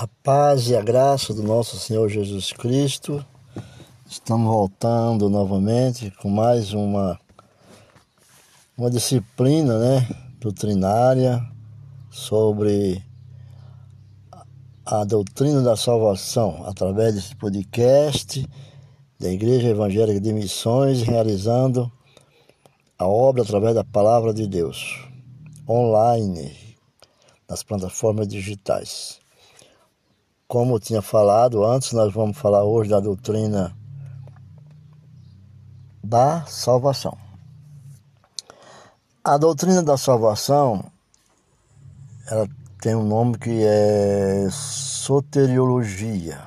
A paz e a graça do nosso Senhor Jesus Cristo. Estamos voltando novamente com mais uma, uma disciplina né, doutrinária sobre a doutrina da salvação através desse podcast da Igreja Evangélica de Missões, realizando a obra através da palavra de Deus, online, nas plataformas digitais. Como eu tinha falado antes, nós vamos falar hoje da doutrina da salvação. A doutrina da salvação, ela tem um nome que é soteriologia.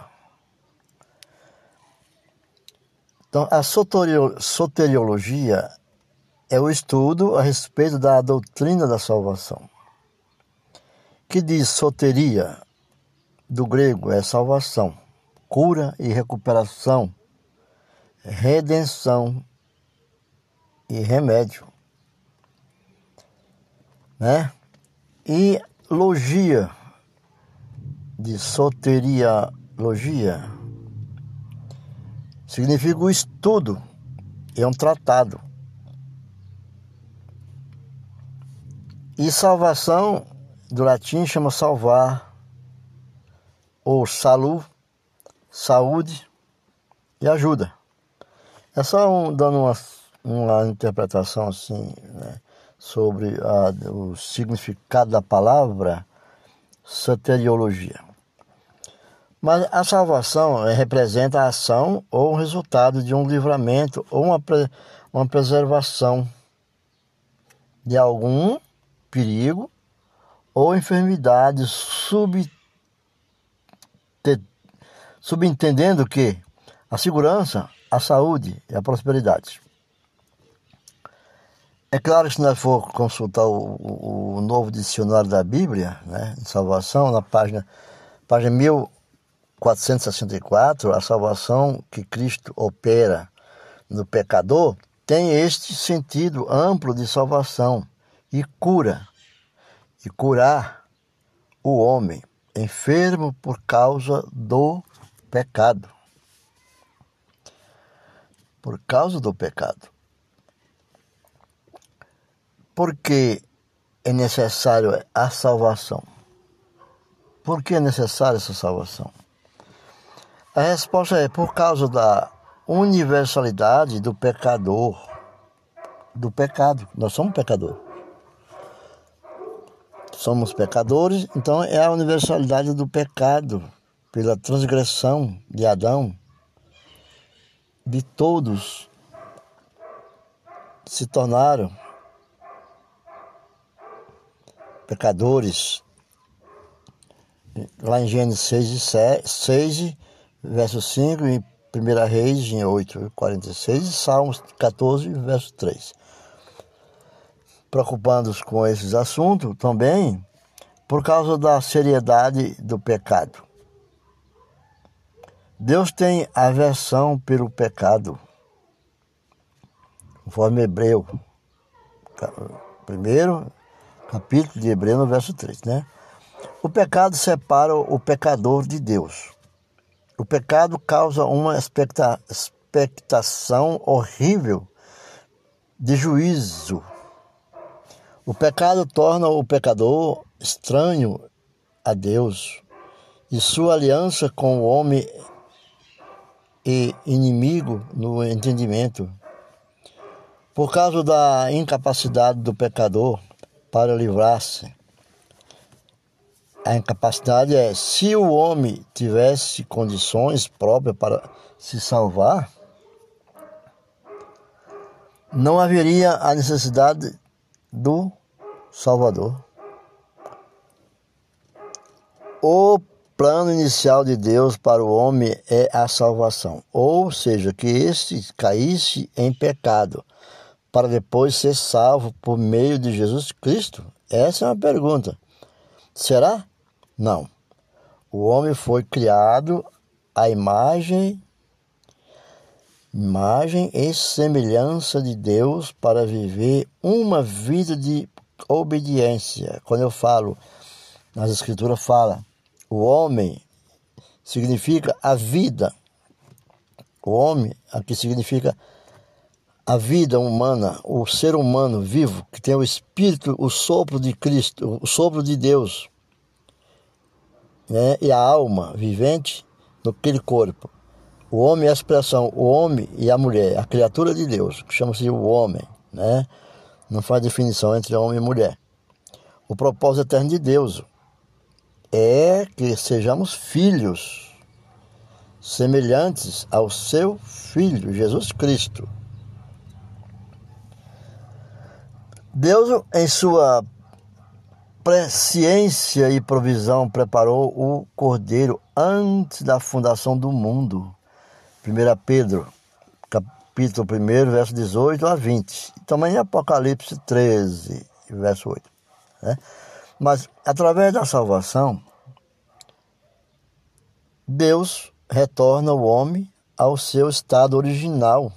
Então, a soteriologia é o estudo a respeito da doutrina da salvação. Que diz soteria, do grego é salvação, cura e recuperação, redenção e remédio. Né? E logia, de soteriologia, significa o estudo, é um tratado. E salvação, do latim, chama salvar ou salu, saúde e ajuda. É só um, dando uma, uma interpretação assim né, sobre a, o significado da palavra soteriologia. Mas a salvação eh, representa a ação ou o resultado de um livramento ou uma, uma preservação de algum perigo ou enfermidade sub subentendendo que a segurança, a saúde e a prosperidade. É claro que se nós for consultar o, o novo dicionário da Bíblia, né, de salvação, na página, página 1464, a salvação que Cristo opera no pecador tem este sentido amplo de salvação e cura, e curar o homem enfermo por causa do pecado. Por causa do pecado. Porque é necessário a salvação? Por que é necessária essa salvação? A resposta é por causa da universalidade do pecador, do pecado. Nós somos pecadores. Somos pecadores, então é a universalidade do pecado pela transgressão de Adão, de todos se tornaram pecadores. Lá em Gênesis 6, 6 verso 5, em 1 Reis, em 8, 46, e Salmos 14, verso 3. Preocupando-nos com esses assuntos também, por causa da seriedade do pecado. Deus tem aversão pelo pecado, conforme Hebreu, primeiro capítulo de Hebreu, no verso 3, né? O pecado separa o pecador de Deus. O pecado causa uma expectação horrível de juízo. O pecado torna o pecador estranho a Deus e sua aliança com o homem e inimigo no entendimento. Por causa da incapacidade do pecador para livrar-se. A incapacidade é se o homem tivesse condições próprias para se salvar, não haveria a necessidade do Salvador. O plano inicial de Deus para o homem é a salvação, ou seja, que este caísse em pecado, para depois ser salvo por meio de Jesus Cristo? Essa é uma pergunta. Será? Não. O homem foi criado à imagem imagem e semelhança de Deus para viver uma vida de obediência. Quando eu falo, nas escrituras fala, O homem significa a vida. O homem aqui significa a vida humana, o ser humano vivo, que tem o espírito, o sopro de Cristo, o sopro de Deus, né? e a alma vivente naquele corpo. O homem é a expressão, o homem e a mulher, a criatura de Deus, que chama-se o homem, né? Não faz definição entre homem e mulher. O propósito eterno de Deus é que sejamos filhos, semelhantes ao seu Filho, Jesus Cristo. Deus, em sua presciência e provisão, preparou o Cordeiro antes da fundação do mundo 1 Pedro, capítulo 1, verso 18 a 20. Também Apocalipse 13, verso 8. Né? Mas, através da salvação, Deus retorna o homem ao seu estado original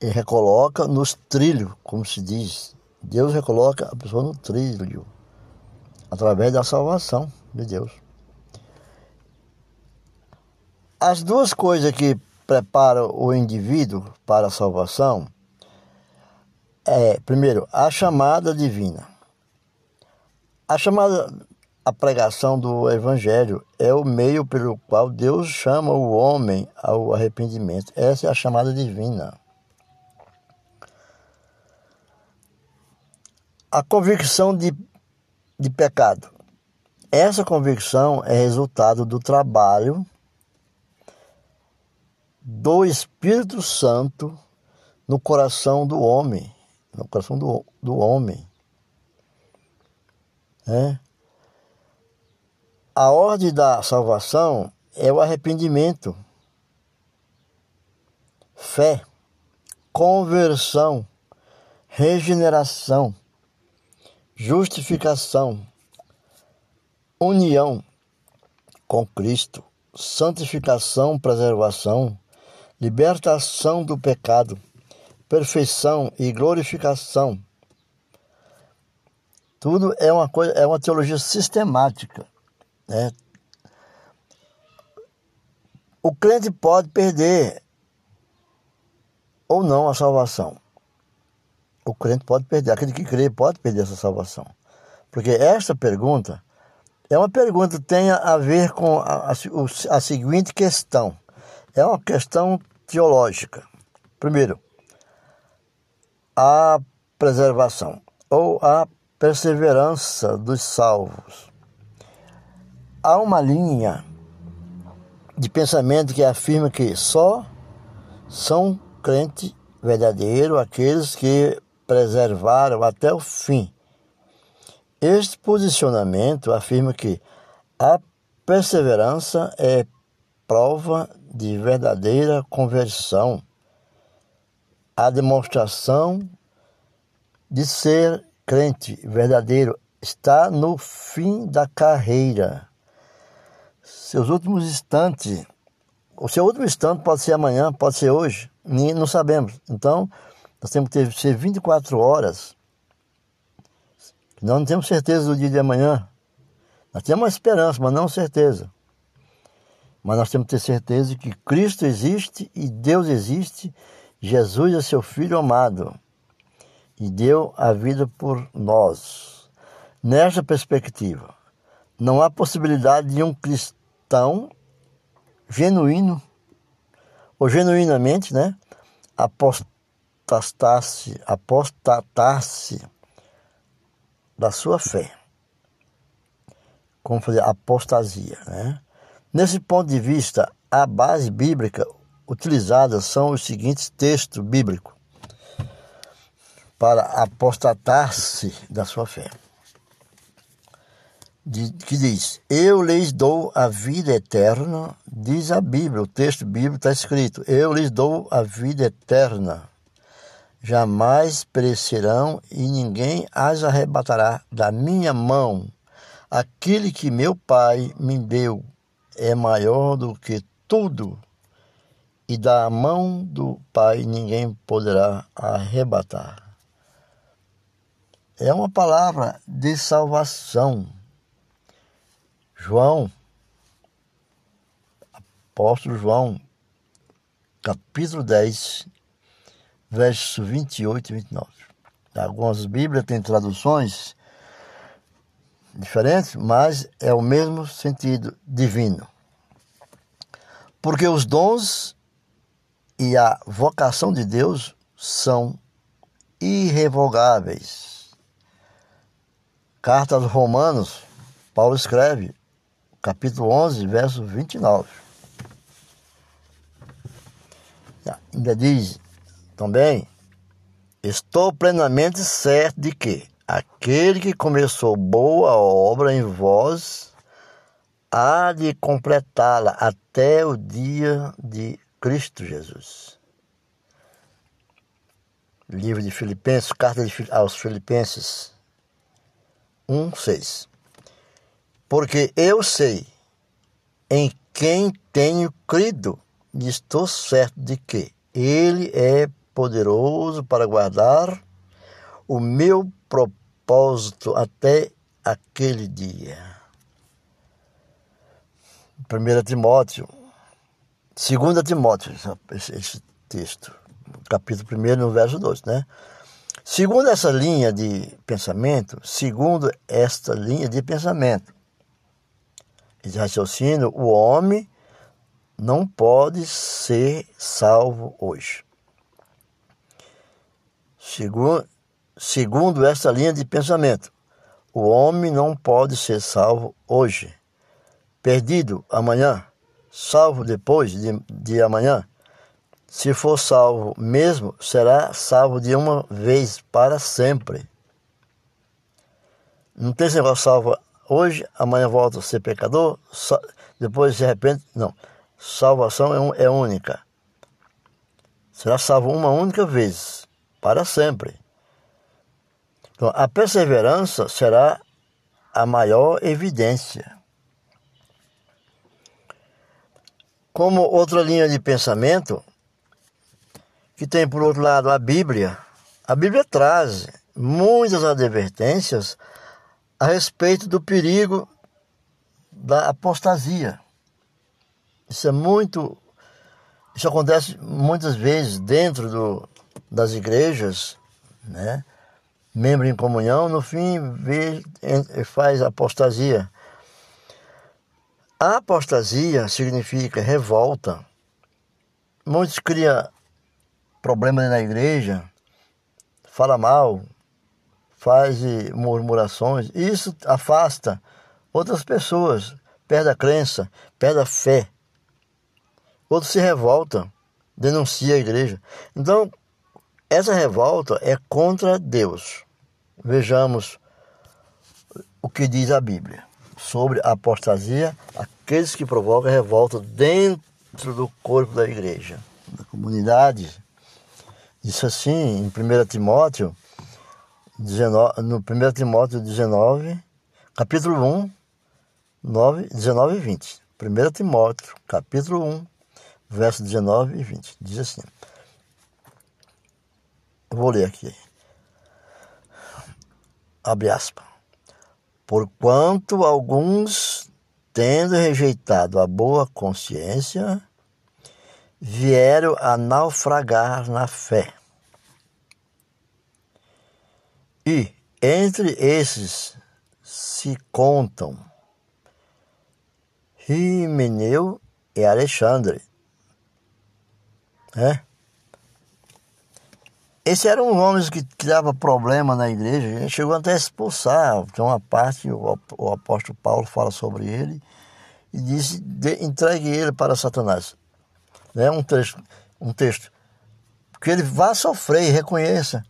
e recoloca nos trilhos, como se diz. Deus recoloca a pessoa no trilho, através da salvação de Deus. As duas coisas que preparam o indivíduo para a salvação é, primeiro, a chamada divina. A chamada, a pregação do evangelho é o meio pelo qual Deus chama o homem ao arrependimento. Essa é a chamada divina. A convicção de, de pecado. Essa convicção é resultado do trabalho do Espírito Santo no coração do homem, no coração do, do homem. É. A ordem da salvação é o arrependimento, fé, conversão, regeneração, justificação, união com Cristo, santificação, preservação, libertação do pecado, perfeição e glorificação. Tudo é uma coisa, é uma teologia sistemática, né? O crente pode perder ou não a salvação. O crente pode perder, aquele que crê pode perder essa salvação. Porque esta pergunta é uma pergunta que tem a ver com a, a, a seguinte questão é uma questão teológica. Primeiro, a preservação ou a perseverança dos salvos. Há uma linha de pensamento que afirma que só são crentes verdadeiros aqueles que preservaram até o fim. Este posicionamento afirma que a perseverança é prova de verdadeira conversão, a demonstração de ser crente verdadeiro está no fim da carreira. Seus últimos instantes, o seu último instante pode ser amanhã, pode ser hoje, não sabemos. Então, nós temos que ter ser 24 horas. Nós não temos certeza do dia de amanhã. Nós temos uma esperança, mas não certeza. Mas nós temos que ter certeza que Cristo existe e Deus existe, Jesus é seu Filho amado e deu a vida por nós. Nesta perspectiva, não há possibilidade de um cristão genuíno ou genuinamente, né, apostatar-se, apostatar-se da sua fé. Como fazer apostasia, né? Nesse ponto de vista, a base bíblica utilizada são os seguintes textos bíblicos para apostatar-se da sua fé. que diz: Eu lhes dou a vida eterna, diz a Bíblia, o texto bíblico está escrito: Eu lhes dou a vida eterna. Jamais perecerão e ninguém as arrebatará da minha mão. Aquele que meu Pai me deu é maior do que tudo, e da mão do Pai ninguém poderá arrebatar. É uma palavra de salvação. João, apóstolo João, capítulo 10, versos 28 e 29. Algumas Bíblias têm traduções diferentes, mas é o mesmo sentido divino. Porque os dons e a vocação de Deus são irrevogáveis. Carta aos Romanos, Paulo escreve, capítulo 11, verso 29. Ainda diz também: Estou plenamente certo de que aquele que começou boa obra em vós há de completá-la até o dia de Cristo Jesus. Livro de Filipenses, carta aos Filipenses 1, 6. Porque eu sei em quem tenho crido e estou certo de que Ele é poderoso para guardar o meu propósito até aquele dia. 1 Timóteo, 2 Timóteo, esse, texto, capítulo 1, no verso 2, né? Segundo essa linha de pensamento, segundo esta linha de pensamento, de raciocínio, o homem não pode ser salvo hoje. Segundo, segundo esta linha de pensamento, o homem não pode ser salvo hoje. Perdido amanhã, salvo depois de, de amanhã. Se for salvo mesmo, será salvo de uma vez para sempre. Não tem esse negócio salvo hoje, amanhã volta a ser pecador, depois de repente. Não. Salvação é, é única. Será salvo uma única vez, para sempre. Então, a perseverança será a maior evidência. Como outra linha de pensamento, que tem por outro lado a Bíblia, a Bíblia traz muitas advertências a respeito do perigo da apostasia. Isso é muito. Isso acontece muitas vezes dentro do, das igrejas, né? Membro em comunhão, no fim vê, faz apostasia. A apostasia significa revolta. Muitos criam problemas na igreja, fala mal, faz murmurações. Isso afasta outras pessoas, perde a crença, perde a fé outros se revoltam, denunciam a igreja. Então, essa revolta é contra Deus. Vejamos o que diz a Bíblia sobre a apostasia, aqueles que provocam revolta dentro do corpo da igreja, da comunidade. Diz assim em 1 Timóteo, 19, no 1 Timóteo 19, capítulo 1, 9, 19 e 20. 1 Timóteo, capítulo 1, versos 19 e 20. Diz assim. vou ler aqui. Abre aspas. Porquanto alguns, tendo rejeitado a boa consciência, vieram a naufragar na fé. E entre esses se contam Rimeneu e Alexandre, é. Esses eram homens que, que davam problema na igreja, a gente chegou até a expulsar. Tem uma parte, o, o apóstolo Paulo fala sobre ele e disse: de, entregue ele para Satanás. É um texto, um texto. Que ele vá sofrer e reconheça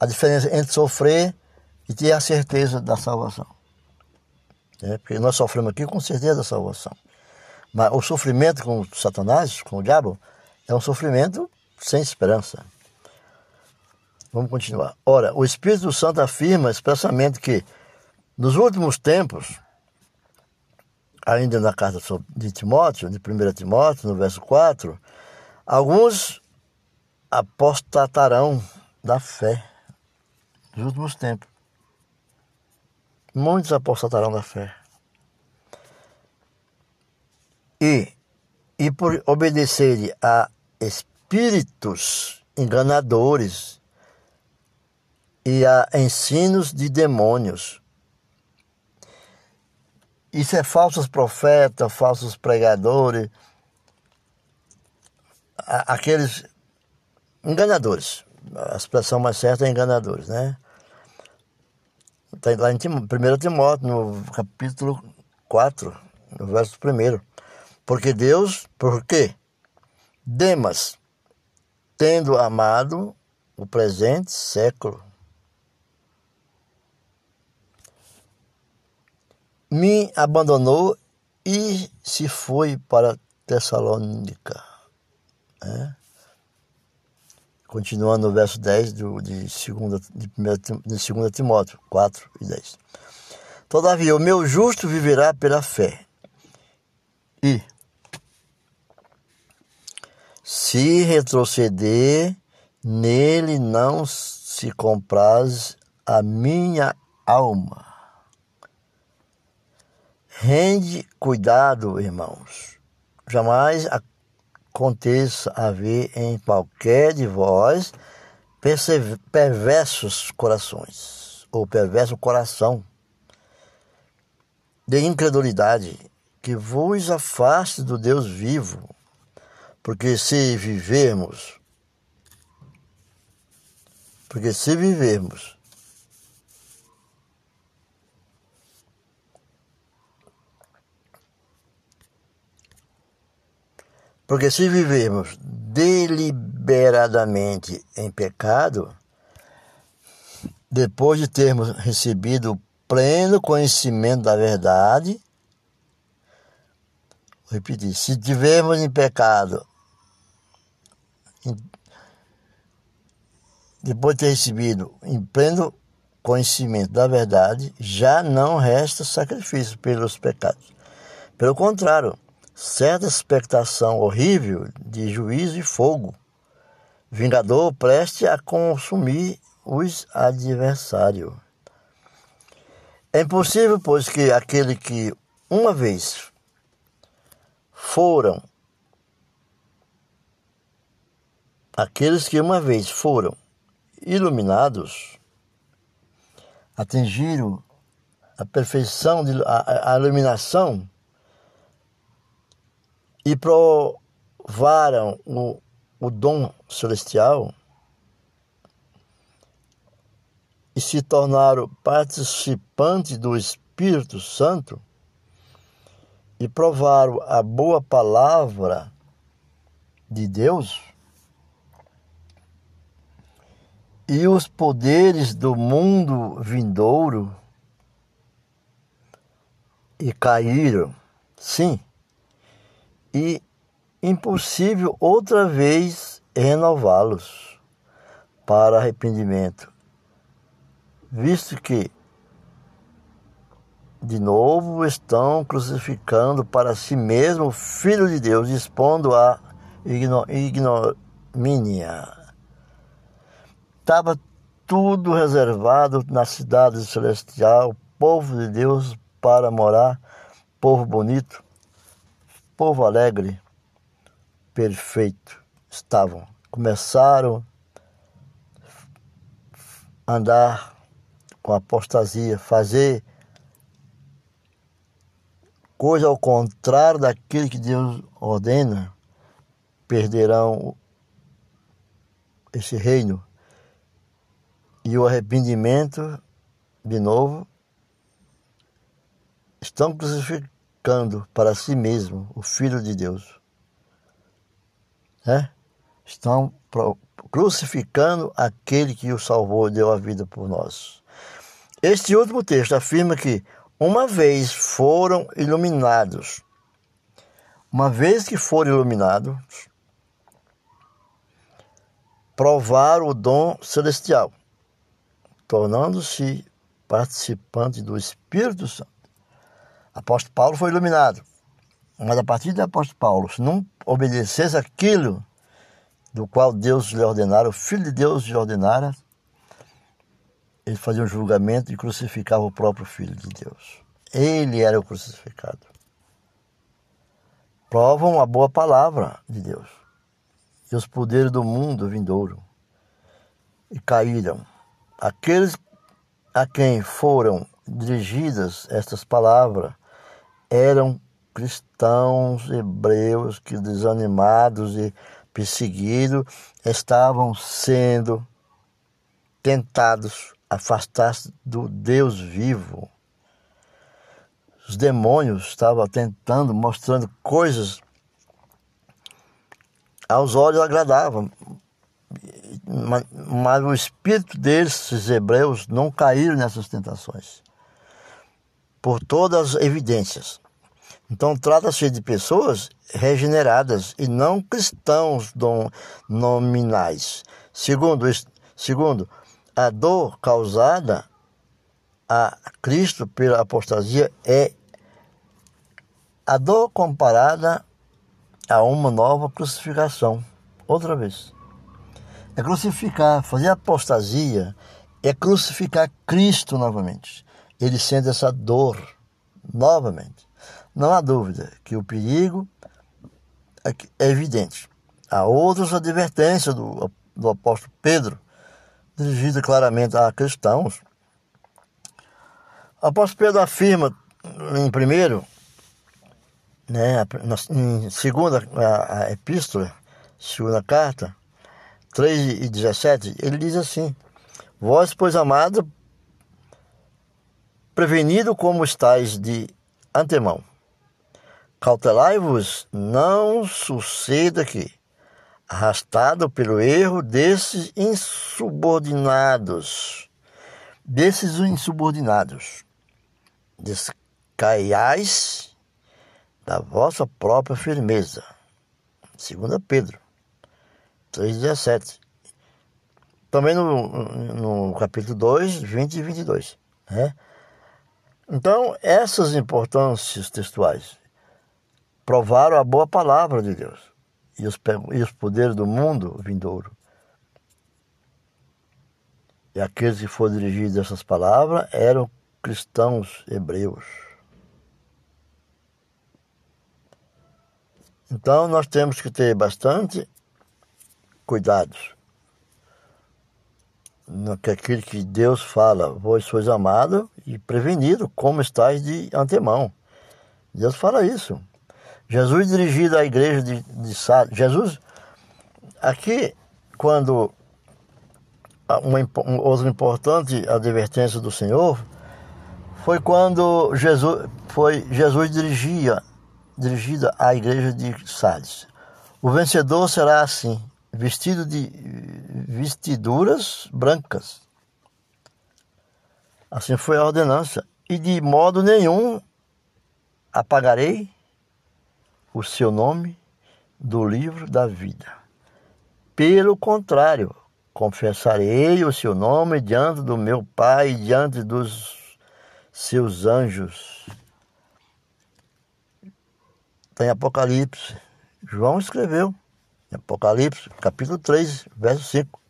a diferença entre sofrer e ter a certeza da salvação. É, porque nós sofremos aqui com certeza da salvação. Mas o sofrimento com Satanás, com o diabo, é um sofrimento sem esperança. Vamos continuar. Ora, o Espírito Santo afirma expressamente que nos últimos tempos, ainda na carta de Timóteo, de 1 Timóteo, no verso 4, alguns apostatarão da fé nos últimos tempos. Muitos apostatarão da fé. E, e por obedecerem a espíritos enganadores e a ensinos de demônios. Isso é falsos profetas, falsos pregadores, aqueles enganadores. A expressão mais certa é enganadores, né? Está lá em 1 Timóteo, no capítulo 4, no verso 1. Porque Deus, por quê? Demas, tendo amado o presente século, me abandonou e se foi para Tessalônica. É? Continuando no verso 10 do, de 2 de, de, de Timóteo 4 e 10. Todavia, o meu justo viverá pela fé. E se retroceder, nele não se compraz a minha alma. Rende cuidado, irmãos. Jamais aconteça haver em qualquer de vós perversos corações, ou perverso coração de incredulidade, que vos afaste do Deus vivo, porque se vivermos, porque se vivermos Porque se vivermos deliberadamente em pecado, depois de termos recebido o pleno conhecimento da verdade, vou repetir, se tivermos em pecado, depois de ter recebido em pleno conhecimento da verdade, já não resta sacrifício pelos pecados. Pelo contrário, certa expectação horrível de juízo e fogo, vingador preste a consumir os adversários. É impossível, pois, que aquele que uma vez foram, aqueles que uma vez foram iluminados, atingiram a perfeição, de, a, a iluminação e provaram o, o dom celestial e se tornaram participantes do Espírito Santo e provaram a boa palavra de Deus e os poderes do mundo vindouro e caíram, sim, e impossível outra vez renová-los para arrependimento, visto que de novo estão crucificando para si mesmo o Filho de Deus, expondo a ignomínia. Estava tudo reservado na cidade celestial, povo de Deus para morar, povo bonito povo alegre, perfeito, estavam. Começaram a andar com apostasia, fazer coisa ao contrário daquilo que Deus ordena, perderão esse reino. E o arrependimento, de novo, estão crucificados crucificando para si mesmo o Filho de Deus. É? Estão crucificando aquele que o salvou e deu a vida por nós. Este último texto afirma que, uma vez foram iluminados, uma vez que foram iluminados, provaram o dom celestial, tornando-se participantes do Espírito Santo. Apóstolo Paulo foi iluminado. Mas a partir do apóstolo Paulo, se não obedecesse aquilo do qual Deus lhe ordenara, o Filho de Deus lhe ordenara, ele fazia um julgamento e crucificava o próprio Filho de Deus. Ele era o crucificado. provam a boa palavra de Deus e os poderes do mundo vindouro e caíram. Aqueles a quem foram dirigidas estas palavras eram cristãos hebreus que, desanimados e perseguidos, estavam sendo tentados a afastar-se do Deus vivo. Os demônios estavam tentando, mostrando coisas aos olhos agradavam, mas, mas o espírito desses hebreus não caíram nessas tentações, por todas as evidências. Então trata-se de pessoas regeneradas e não cristãos nominais. Segundo, segundo, a dor causada a Cristo pela apostasia é a dor comparada a uma nova crucificação. Outra vez. É crucificar, fazer apostasia é crucificar Cristo novamente. Ele sente essa dor novamente. Não há dúvida que o perigo é evidente. Há outras advertências do, do apóstolo Pedro, dirigidas claramente a cristãos. O apóstolo Pedro afirma, em primeiro, né, em segunda a, a epístola, segunda carta, 3 e 17, ele diz assim: Vós, pois amado, prevenido como estáis de antemão, Cautelai-vos, não suceda que, arrastado pelo erro desses insubordinados, desses insubordinados, descaiais da vossa própria firmeza. 2 Pedro 3,17. Também no, no capítulo 2, 20 e 22. Né? Então, essas importâncias textuais provaram a boa palavra de Deus e os, e os poderes do mundo vindouro. E aqueles que foram dirigidos essas palavras eram cristãos hebreus. Então nós temos que ter bastante cuidados no que aquilo que Deus fala, vós sois amado e prevenido, como estáis de antemão. Deus fala isso. Jesus dirigido à igreja de, de Sales. Jesus, aqui, quando uma, uma outra importante advertência do Senhor foi quando Jesus foi Jesus dirigia dirigida à igreja de Sales. O vencedor será assim, vestido de vestiduras brancas. Assim foi a ordenança. E de modo nenhum apagarei o seu nome do livro da vida. Pelo contrário, confessarei o seu nome diante do meu Pai e diante dos seus anjos. Tem Apocalipse. João escreveu. Apocalipse, capítulo 3, verso 5.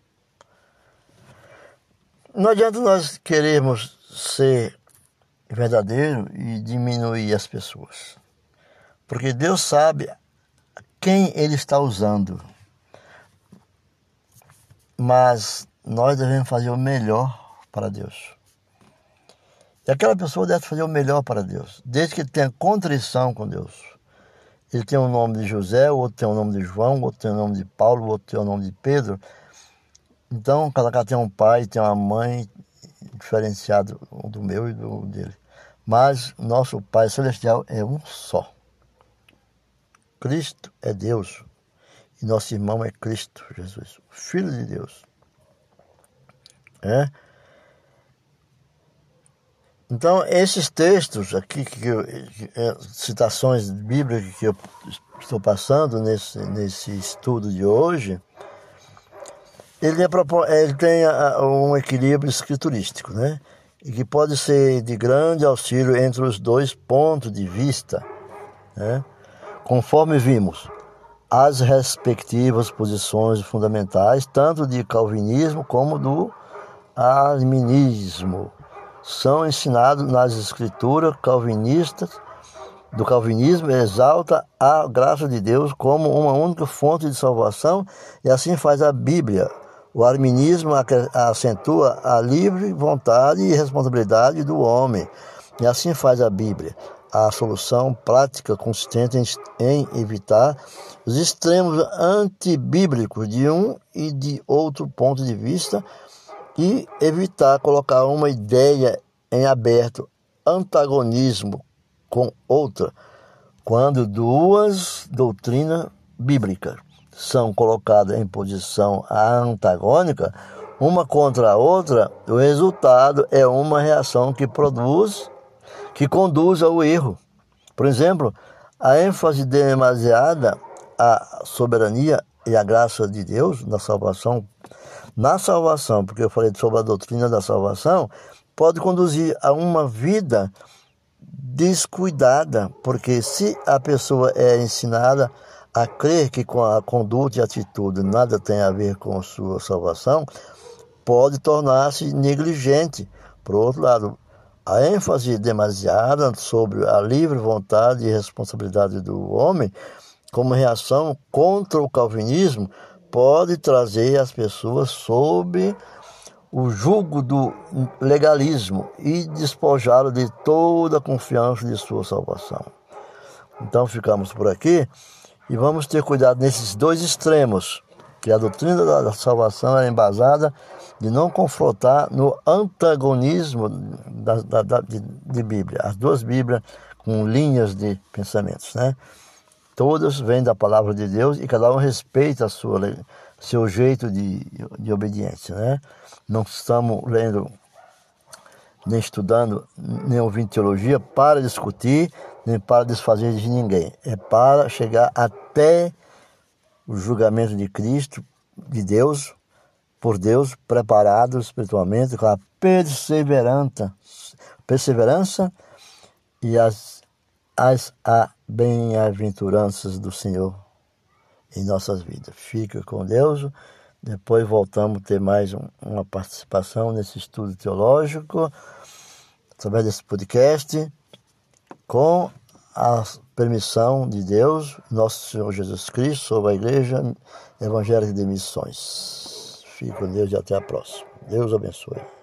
Não adianta nós queremos ser verdadeiro e diminuir as pessoas. Porque Deus sabe quem Ele está usando. Mas nós devemos fazer o melhor para Deus. E aquela pessoa deve fazer o melhor para Deus, desde que tenha contrição com Deus. Ele tem o nome de José, o outro tem o nome de João, o outro tem o nome de Paulo, o outro tem o nome de Pedro. Então, cada cara tem um pai, tem uma mãe diferenciado do meu e do dele. Mas nosso Pai Celestial é um só. Cristo é Deus e nosso irmão é Cristo Jesus, Filho de Deus. É? Então, esses textos aqui, que eu, é, citações bíblicas que eu estou passando nesse, nesse estudo de hoje, ele, é, ele tem um equilíbrio escriturístico, né? E que pode ser de grande auxílio entre os dois pontos de vista, né? conforme vimos, as respectivas posições fundamentais, tanto de calvinismo como do arminismo, são ensinados nas escrituras calvinistas do calvinismo exalta a graça de Deus como uma única fonte de salvação e assim faz a Bíblia. O arminismo acentua a livre vontade e responsabilidade do homem e assim faz a Bíblia. A solução prática consistente em evitar os extremos antibíblicos de um e de outro ponto de vista e evitar colocar uma ideia em aberto antagonismo com outra, quando duas doutrinas bíblicas são colocadas em posição antagônica, uma contra a outra, o resultado é uma reação que produz, que conduz ao erro. Por exemplo, a ênfase demasiada à soberania e à graça de Deus na salvação, na salvação, porque eu falei sobre a doutrina da salvação, pode conduzir a uma vida descuidada, porque se a pessoa é ensinada a crer que com a conduta e atitude nada tem a ver com sua salvação, pode tornar-se negligente. Por outro lado, a ênfase demasiada sobre a livre vontade e responsabilidade do homem, como reação contra o calvinismo, pode trazer as pessoas sob o jugo do legalismo e despojá-lo de toda a confiança de sua salvação. Então ficamos por aqui e vamos ter cuidado nesses dois extremos, que a doutrina da salvação é embasada de não confrontar no antagonismo da, da, da de, de, Bíblia, as duas Bíblias com linhas de pensamentos, né? Todas vêm da palavra de Deus e cada um respeita a sua seu jeito de, de obediência, né? Não estamos lendo, nem estudando, nem ouvindo teologia para discutir, nem para desfazer de ninguém. É para chegar até o julgamento de Cristo, de Deus, por Deus, preparado espiritualmente com a perseverança, perseverança e as, as bem-aventuranças do Senhor em nossas vidas. Fica com Deus. Depois voltamos a ter mais um, uma participação nesse estudo teológico, através desse podcast, com a permissão de Deus, nosso Senhor Jesus Cristo, sobre a Igreja Evangélica de Missões. Fique com Deus e até a próxima. Deus abençoe.